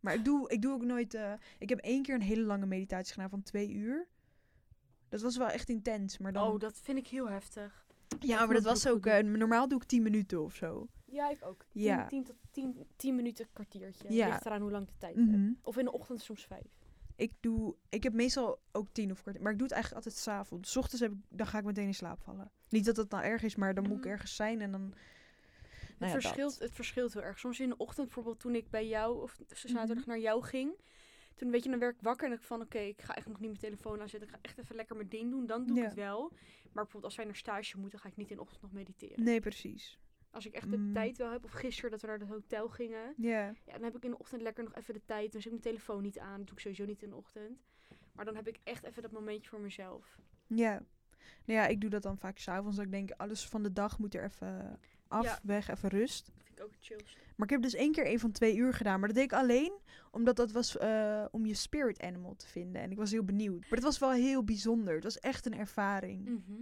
Maar ik doe, ik doe ook nooit. eh, ik heb één keer een hele lange meditatie gedaan van twee uur. Dat was wel echt intens. Maar dan.
Oh, dat vind ik heel heftig.
ja, maar dat was
ook
eh, normaal doe ik tien minuten of zo.
Ja, ik ook. 10
Ja.
tot 10 10 minuten, kwartiertje.
Ja.
Ligt eraan hoe lang de tijd.
Mhm.
Of in de ochtend soms vijf.
Ik doe. Ik heb meestal ook tien of kwartier. Maar ik doe het eigenlijk altijd s'avonds. S ochtends heb ik, dan ga ik meteen in slaap vallen. Niet dat dat nou erg is, maar dan moet ik
Mm.
ergens zijn en dan. Nou
het,
ja,
verschilt,
dat.
het verschilt heel erg. Soms in de ochtend, bijvoorbeeld toen ik bij jou of
Mhm.
zaterdag naar jou ging. Toen weet je, dan werd ik wakker en ik van oké, ik ga echt nog niet mijn telefoon aanzetten. Ik ga echt even lekker mijn ding doen. Dan doe
Ja.
ik het wel. Maar bijvoorbeeld als wij naar stage moeten, ga ik niet in de ochtend nog mediteren.
Nee, precies.
Als ik echt de
Mm.
tijd wel heb, of gisteren dat we naar het hotel gingen.
Ja.
Ja, dan heb ik in de ochtend lekker nog even de tijd. Dan zet ik mijn telefoon niet aan. Dat doe ik sowieso niet in de ochtend. Maar dan heb ik echt even dat momentje voor mezelf.
Ja. Nou ja, ik doe dat dan vaak s'avonds. Dat ik denk, alles van de dag moet er even af,
Ja.
weg, even rust.
Dat vind ik ook het chillst.
Maar ik heb dus één keer een van twee uur gedaan. Maar dat deed ik alleen omdat dat was eh, om je spirit animal te vinden. En ik was heel benieuwd. Maar het was wel heel bijzonder. Het was echt een ervaring.
Mhm.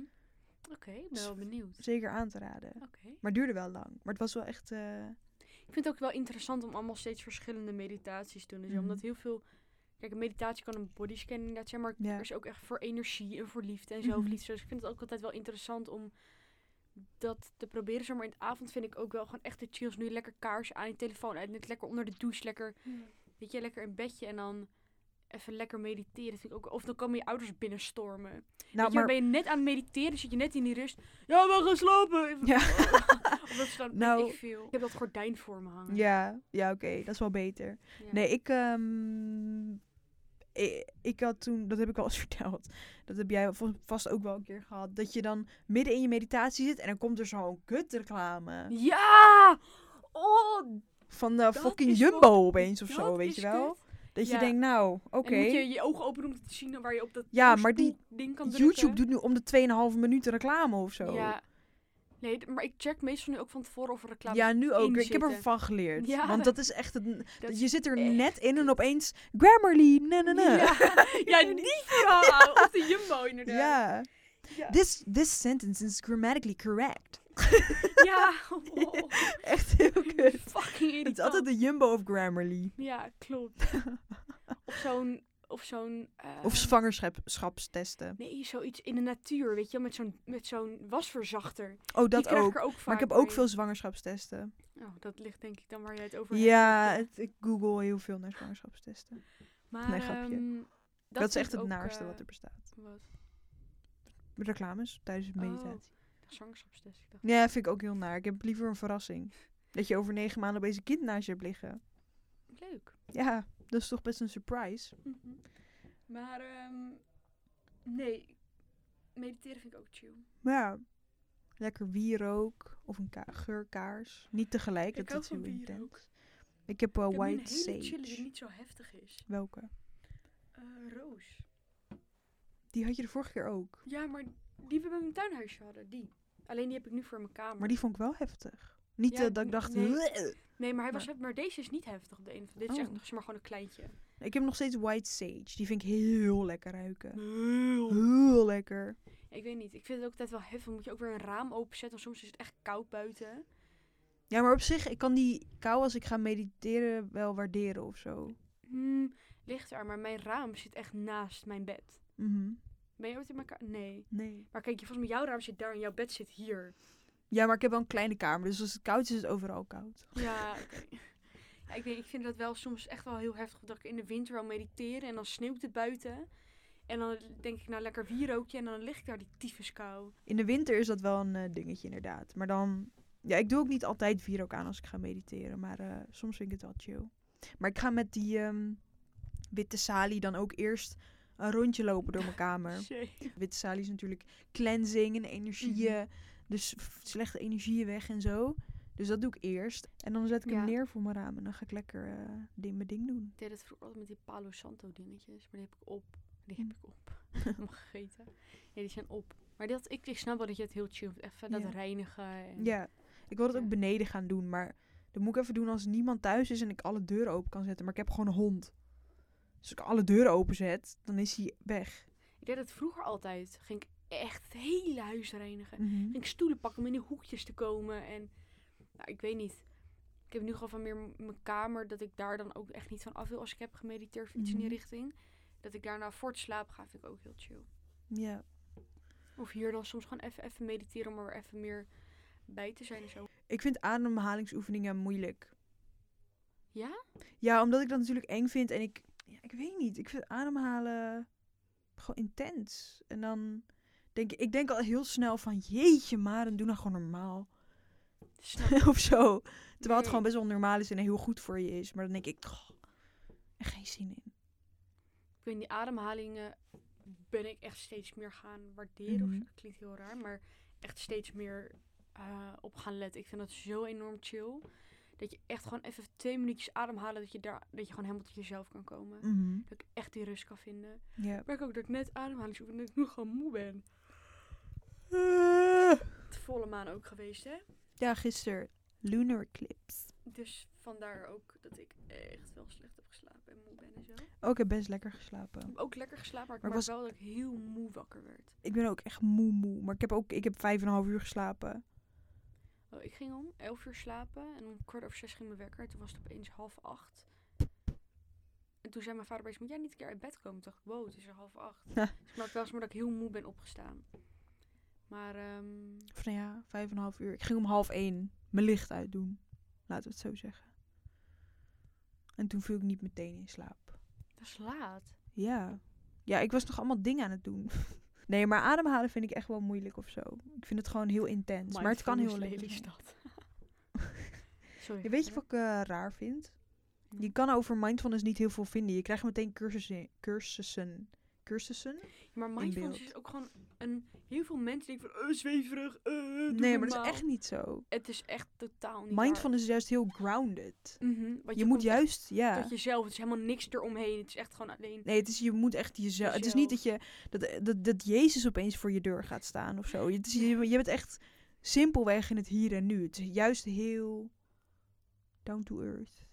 Oké, ben wel benieuwd.
Zeker aan te raden.
Oké.
Maar het duurde wel lang. Maar het was wel echt... eh,
Ik vind het ook wel interessant om allemaal steeds verschillende meditaties te doen. Dus
Mhm.
Omdat heel veel... Kijk, een meditatie kan een bodyscan inderdaad zijn. Maar
Ja.
er is ook echt voor energie en voor liefde en
Mhm.
zelfliefde. Dus ik vind het ook altijd wel interessant om dat te proberen. Zeg maar in de avond vind ik ook wel gewoon echt de chills. Nu lekker kaars aan je telefoon uit. Net lekker onder de douche. Lekker, weet je, lekker in bedje. En dan even lekker mediteren. Vind ik ook, of dan komen je ouders binnenstormen.
nou,
je,
maar...
ben je net aan het mediteren, zit je net in die rust. Ja, we gaan slapen.
Ja.
of dat
Nou-
ik veel. Ik heb dat gordijn voor me hangen.
Ja, ja oké. dat is wel beter.
Ja.
Nee, ik, ehm, ik... Ik had toen... Dat heb ik al eens verteld. Dat heb jij vast ook wel een keer gehad. Dat je dan midden in je meditatie zit... En dan komt er zo'n kutreclame.
Ja! Oh,
Van de fucking Jumbo opeens of zo, weet je wel?
kut.
Dat je denkt, nou, oké.
Dan moet je je ogen open doen om te zien waar je op dat
Ja, maar die
ding kan drukken.
YouTube doet nu om de 2,5 minuten reclame of zo.
Ja. Nee, maar ik check meestal nu ook van tevoren of er reclame
Ja, nu ook. Ik heb ervan geleerd.
Ja,
Want
dat-
is echt... Een,
dat
je zit er
echt
net in en opeens... Grammarly, nee, nee, nee.
Ja, ja die. Of de Jumbo inderdaad.
Ja.
Ja.
This, this sentence is grammatically correct.
Ja. Oh,
Echt heel kut.
fucking irritant.
Het is altijd de Jumbo of Grammarly.
Ja, klopt. of zo'n... Of zo'n... eh,
Of zwangerschapstesten.
Nee, zoiets in de natuur, weet je wel, met zo'n met zo'n wasverzachter.
Oh, dat
die
ook.
ik ook vaak
Maar ik heb ook veel zwangerschapstesten.
Oh, dat ligt denk ik dan waar jij het over hebt.
Ja, het, ik google heel veel naar zwangerschapstesten.
Maar,
Nee, grapje.
ehm,
Dat, is echt het naarste
eh,
wat er bestaat.
Wat?
Reclames tijdens de
Oh. Zwangerschapstest. Ik dacht,
Ja, vind ik ook heel naar. Ik heb liever een verrassing. Dat je over negen maanden opeens een kind naast je hebt liggen.
leuk.
Ja, dat is toch best een surprise.
Mhm. Maar, ehm, nee. Mediteren vind ik ook chill.
Maar ja, lekker wierook of een ka- geurkaars. Niet tegelijk, dat is heel intens. Ik heb
ik heb nu een
white
hele chille die
sage.
niet zo heftig is.
Welke?
Eh, roos.
Die had je de vorige keer ook.
Ja, maar die we bij mijn tuinhuisje hadden, die. Alleen die heb ik nu voor mijn kamer.
Maar die vond ik wel heftig. Niet
Ja,
eh, dat ik dacht...
nee. Maar, hij was, maar deze is niet heftig op de een of Dit is echt
Oh.
nog maar gewoon een kleintje.
Ik heb nog steeds white sage. Die vind ik heel lekker ruiken.
Heel.
Heel lekker.
Ik weet niet. Ik vind het ook altijd wel heftig. Dan moet je ook weer een raam openzetten. Want soms is het echt koud buiten.
Ja, maar op zich, ik kan die kou als ik ga mediteren wel waarderen of zo.
Hmm, ligt er. Maar mijn raam zit echt naast mijn bed.
Mhm.
Ben je ooit in mijn kamer? Nee.
Nee.
Maar kijk, volgens mij jouw raam zit daar en jouw bed zit hier.
Ja, maar ik heb wel een kleine kamer. Dus als het koud is, is het overal koud.
Ja, oké. Ja, ik, weet, ik vind dat wel soms echt wel heel heftig. Dat ik in de winter wil mediteren en dan sneeuwt het buiten. En dan denk ik, nou lekker wierookje. En dan lig ik daar die tyfuskou.
In de winter is dat wel een eh, dingetje inderdaad. Maar dan... Ja, ik doe ook niet altijd wierook aan als ik ga mediteren. Maar eh, soms vind ik het wel chill. Maar ik ga met die ehm, witte salie dan ook eerst een rondje lopen door mijn kamer. Witte salie is natuurlijk cleansing en energieën. Dus f- slechte energieën weg en zo. Dus dat doe ik eerst. En dan zet ik
Ja.
hem neer voor mijn raam. En dan ga ik lekker eh, ding, mijn ding doen.
Ik deed het vroeger altijd met die Palo Santo dingetjes. Maar die heb ik op. Die
Hm.
heb ik op. Helemaal gegeten. Ja, die zijn op. Maar dat, ik, ik snap wel dat je het heel chill. Even dat
Ja.
reinigen. En...
Ja, ik wil het ook beneden gaan doen. Maar dat moet ik even doen als niemand thuis is en ik alle deuren open kan zetten. Maar ik heb gewoon een hond. Dus als ik alle deuren openzet, dan is hij weg.
Ik deed het vroeger altijd. Ging ik echt het hele huis reinigen.
Mhm.
Ging ik stoelen pakken om in de hoekjes te komen. En nou, ik weet niet. Ik heb nu gewoon van meer mijn kamer. Dat ik daar dan ook echt niet van af wil als ik heb gemediteerd of iets in die
Mhm.
richting. Dat ik daarna voor het slapen ga, vind ik ook heel chill.
Ja.
Of hier dan soms gewoon even, even mediteren om er even meer bij te zijn en zo.
Ik vind ademhalingsoefeningen moeilijk.
Ja?
Ja, omdat ik dat natuurlijk eng vind. En ik, ja, ik weet niet. Ik vind ademhalen gewoon intens. En dan denk ik, ik denk al heel snel van, jeetje Maren, doe nou gewoon normaal. Of zo. Terwijl het gewoon best wel normaal is en heel goed voor je is. Maar dan denk ik, goh, geen zin in.
Ik weet niet, die ademhalingen ben ik echt steeds meer gaan waarderen. Dat klinkt heel raar, maar echt steeds meer eh, op gaan letten. Ik vind dat zo enorm chill. Dat je echt gewoon even twee minuutjes ademhalen. Dat je, daar, dat je gewoon helemaal tot jezelf kan komen.
Mhm.
Dat ik echt die rust kan vinden.
Ja.
Ik merk ook dat ik net ademhaling zoek. En dat ik nu gewoon moe ben. Het volle maan ook geweest, hè?
Ja, gisteren. Lunar eclipse.
Dus vandaar ook dat ik echt wel slecht heb geslapen en moe ben en zo. Ik
Oh, ik heb best lekker geslapen.
heb ook lekker geslapen, maar ik
Maar was-
wel dat ik heel moe wakker werd.
Ik ben ook echt moe moe. Maar ik heb ook ik heb vijf en een half uur geslapen.
Oh, ik ging om 11 uur slapen en om kwart over zes ging mijn wekker. Toen was het opeens half acht. En toen zei mijn vader opeens, moet jij niet een keer uit bed komen? Toen dacht ik, wow, het is er half acht.
Ja.
dus ik merk wel eens maar dat ik heel moe ben opgestaan. Maar
Of nou ja, vijf en een half uur. Ik ging om half één mijn licht uitdoen. Laten we het zo zeggen. En toen viel ik niet meteen in slaap.
dat is laat.
Ja. Ja, ik was nog allemaal dingen aan het doen. Nee, maar ademhalen vind ik echt wel moeilijk of zo. Ik vind het gewoon heel intens. Maar het kan heel leuk zijn.
Sorry.
Ja, weet je wat ik eh, raar vind? Je kan over mindfulness niet heel veel vinden. Je krijgt meteen cursussen. Cursussen. Cursussen?
Maar
in
mindfulness is ook gewoon een... Heel veel mensen denken van, uh, zweverig, eh,
Nee, maar dat is echt niet zo.
Het is echt totaal niet.
Mindfulness is juist heel grounded.
Mhm, want
Je moet juist, ja.
Tot jezelf. Het is helemaal niks eromheen. Het is echt gewoon alleen...
Nee, het is, je moet echt jezelf. Het is niet dat, je, dat, dat, dat Jezus opeens voor je deur gaat staan of zo. Het is, je, je bent echt simpelweg in het hier en nu. Het is juist heel down to earth.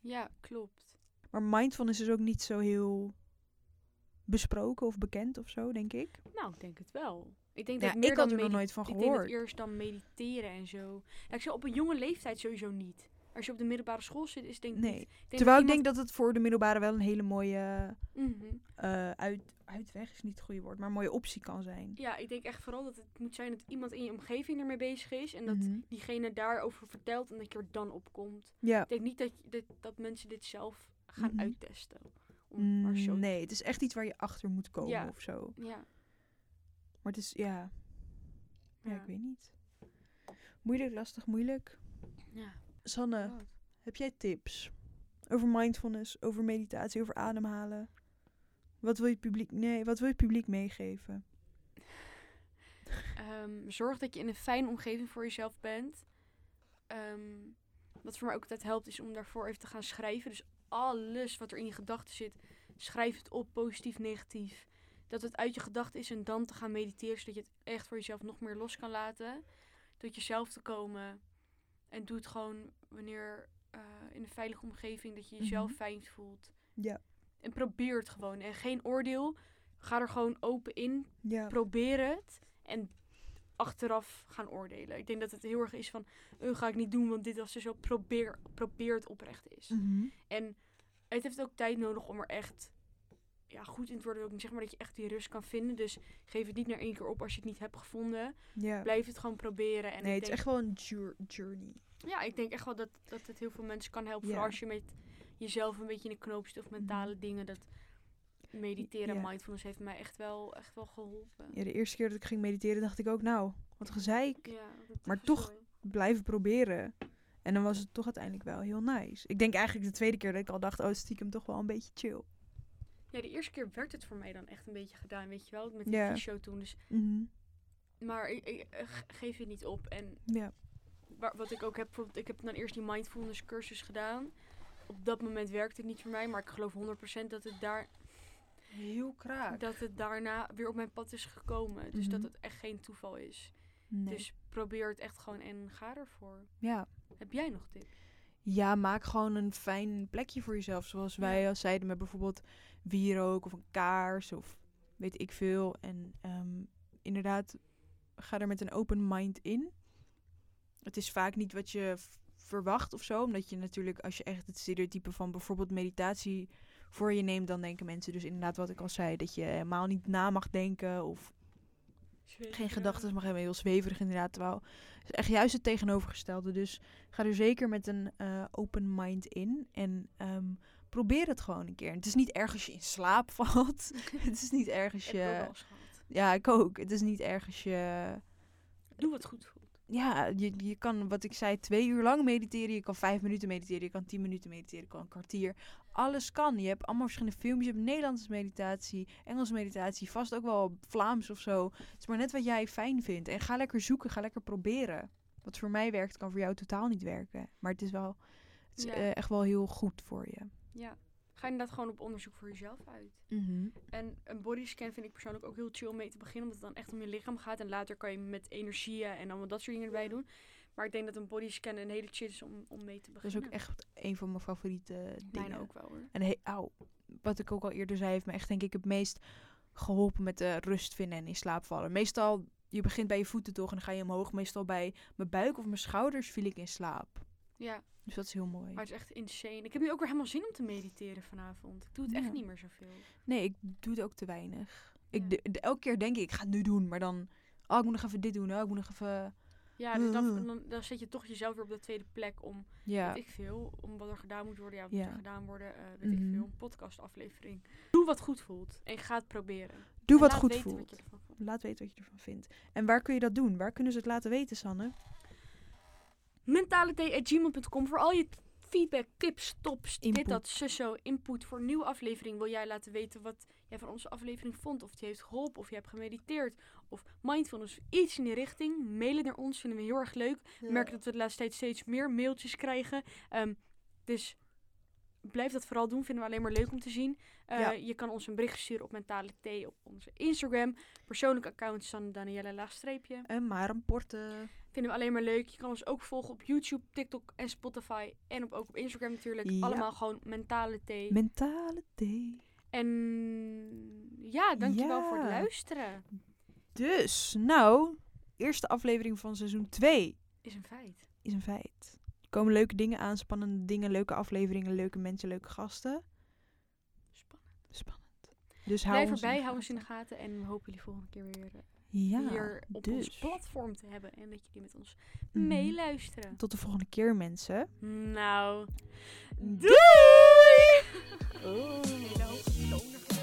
Ja, klopt.
Maar mindfulness is ook niet zo heel besproken of bekend of zo, denk ik.
Nou, ik denk het wel. Ik denk
Ja,
dat meer
ik had er nog nooit van
Ik denk
gehoord.
dat eerst dan mediteren en zo. Ja, ik zou op een jonge leeftijd sowieso niet. Als je op de middelbare school zit, is denk ik
Nee.
niet. Ik denk
Terwijl ik denk dat het voor de middelbare wel een hele mooie
Mhm.
eh, uit, uitweg is niet het goede woord, maar een mooie optie kan zijn.
Ja, ik denk echt vooral dat het moet zijn dat iemand in je omgeving ermee bezig is. En dat
Mhm.
diegene daarover vertelt en dat je er dan op komt.
Ja.
Ik denk niet dat, dat, dat mensen dit zelf gaan
Mhm.
uittesten. Om maar
nee, het is echt iets waar je achter moet komen
Ja.
of zo.
Ja.
Maar het is, ja, ja,
Ja.
ik weet niet. Moeilijk, lastig, moeilijk.
ja.
Sanne, heb jij tips over mindfulness, over meditatie, over ademhalen? Wat wil je het publiek, nee, wat wil je het publiek meegeven?
Ehm, zorg dat je in een fijne omgeving voor jezelf bent. Ehm, wat voor mij ook altijd helpt, is om daarvoor even te gaan schrijven. Dus alles wat er in je gedachten zit, schrijf het op, positief, negatief. Dat het uit je gedachten is en dan te gaan mediteren, zodat je het echt voor jezelf nog meer los kan laten. Tot jezelf te komen. En doe het gewoon wanneer eh, in een veilige omgeving dat je jezelf
Mhm.
fijn voelt.
Ja.
En probeer het gewoon. En geen oordeel. Ga er gewoon open in
Ja.
probeer het en achteraf gaan oordelen. Ik denk dat het heel erg is van, uh, ga ik niet doen, want dit was dus zo. Probeer, probeer het oprecht is.
Mhm.
En het heeft ook tijd nodig om er echt ja, goed in te worden. Ook niet zeg maar dat je echt die rust kan vinden. Dus geef het niet naar één keer op als je het niet hebt gevonden. Blijf het gewoon proberen. En
nee, het is echt wel een jour- journey.
Ja, ik denk echt wel dat, dat het heel veel mensen kan helpen. Als je met jezelf een beetje in de knoop zit of mentale dingen. Dat mediteren
Ja.
mindfulness heeft mij echt wel, echt wel geholpen.
Ja, de eerste keer dat ik ging mediteren dacht ik ook, nou, wat gezeik.
Ja,
Maar toch-. Blijven proberen. En dan was het toch uiteindelijk wel heel nice. Ik denk eigenlijk de tweede keer dat ik al dacht, oh, stiekem toch wel een beetje chill.
Ja, de eerste keer werd het voor mij dan echt een beetje gedaan, weet je wel, met die show toen. Dus,
Mhm.
maar ik, ik, eh, ge- geef je niet op. En
Ja.
waar, wat ik ook heb, bijvoorbeeld, ik heb dan eerst die mindfulness cursus gedaan. Op dat moment werkte het niet voor mij, maar ik geloof 100% dat het, daar,
Heel kraak.
dat het daarna weer op mijn pad is gekomen. Dus dat
Mhm.
het echt geen toeval is.
Nee.
Dus probeer het echt gewoon en ga ervoor.
ja.
Heb jij nog tips?
ja, maak gewoon een fijn plekje voor jezelf. Zoals wij al zeiden met bijvoorbeeld wierook of een kaars of weet ik veel. En ehm, inderdaad, ga er met een open mind in. Het is vaak niet wat je verwacht of zo. Omdat je natuurlijk, als je echt het stereotype van bijvoorbeeld meditatie voor je neemt, dan denken mensen dus inderdaad wat ik al zei. Dat je helemaal niet na mag denken of geen gedachten mag hebben. Heel zweverig inderdaad. Terwijl het is echt juist het tegenovergestelde. Dus ga er zeker met een eh, open mind in. En ehm, probeer het gewoon een keer. Het is niet erg als je in slaap valt. het is niet erg als je... Ja, ik ook. Het is niet erg als je...
Doe wat goed voelt.
ja, je, je kan, wat ik zei, twee uur lang mediteren. Je kan vijf minuten mediteren. Je kan tien minuten mediteren. Je kan een kwartier. Alles kan. Je hebt allemaal verschillende filmpjes. Je hebt Nederlandse meditatie, Engelse meditatie. Vast ook wel Vlaams of zo. Het is maar net wat jij fijn vindt. En ga lekker zoeken. Ga lekker proberen. Wat voor mij werkt, kan voor jou totaal niet werken. Maar het is wel het is,
Ja.
eh, echt wel heel goed voor je.
Ja. Ga inderdaad gewoon op onderzoek voor jezelf uit.
Mhm.
En een bodyscan vind ik persoonlijk ook heel chill om mee te beginnen. Omdat het dan echt om je lichaam gaat. En later kan je met energieën en allemaal dat soort dingen erbij doen. Maar ik denk dat een bodyscan een hele chill is om, om mee te
Dat is
beginnen.
ook echt een van mijn favoriete dingen.
Mijne ook wel hoor.
En auw, wat ik ook al eerder zei, heeft me echt denk ik het meest geholpen met de rust vinden en in slaap vallen. Meestal, je begint bij je voeten toch en dan ga je omhoog. Meestal bij mijn buik of mijn schouders viel ik in slaap.
Ja,
Dus dat is heel mooi.
maar het is echt insane. Ik heb nu ook weer helemaal zin om te mediteren vanavond. Ik doe het
Ja.
echt niet meer zoveel.
Nee, ik doe het ook te weinig. Ik,
Ja.
elke keer denk ik, ik ga het nu doen, maar dan... Oh, ik moet nog even dit doen, oh, ik moet nog even...
Ja, dus dan,
Mm.
dan, dan zet je toch jezelf weer op de tweede plek om,
Ja,
weet ik veel, om wat er gedaan moet worden. Ja, wat
Ja.
er gedaan worden, eh, weet ik
Mhm.
veel, een podcastaflevering. Doe wat goed voelt en ga het proberen.
doe
En
wat goed voelt.
Wat.
Laat weten wat je ervan vindt. En waar kun je dat doen? Waar kunnen ze het laten weten, Sanne?
Mentaliteit.gmail.com voor al je feedback, tips, tops, dit,
Input.
dat, zo, input voor een nieuwe aflevering. Wil jij laten weten wat jij van onze aflevering vond? Of het je heeft geholpen, of je hebt gemediteerd, of mindfulness, iets in die richting. Mail het naar ons, vinden we heel erg leuk. We merken dat we de laatste tijd steeds meer mailtjes krijgen. Ehm, dus blijf dat vooral doen, vinden we alleen maar leuk om te zien. Eh,
Ja.
Je kan ons een bericht sturen op Mentale Thee op onze Instagram. Persoonlijke account Sanne Danielle laagstreepje.
En maar een porte.
Vinden we alleen maar leuk. Je kan ons ook volgen op YouTube, TikTok en Spotify. En op, ook op Instagram natuurlijk.
Ja.
Allemaal gewoon Mentale Thee.
Mentale thee.
en ja, dankjewel voor het
Ja.
luisteren.
Dus, nou, eerste aflevering van seizoen 2
Is een feit.
is een feit. Er komen leuke dingen aan, spannende dingen, leuke afleveringen, leuke mensen, leuke gasten.
Spannend.
Spannend. Dus hou
Blijf
ons
erbij, hou ons in de
gaten.
En we hopen jullie volgende keer weer eh,
Ja,
hier op
dus.
ons platform te hebben. En dat jullie met ons
Mhm.
meeluisteren.
Tot de volgende keer, mensen.
Nou,
Doei!
Toon ervan.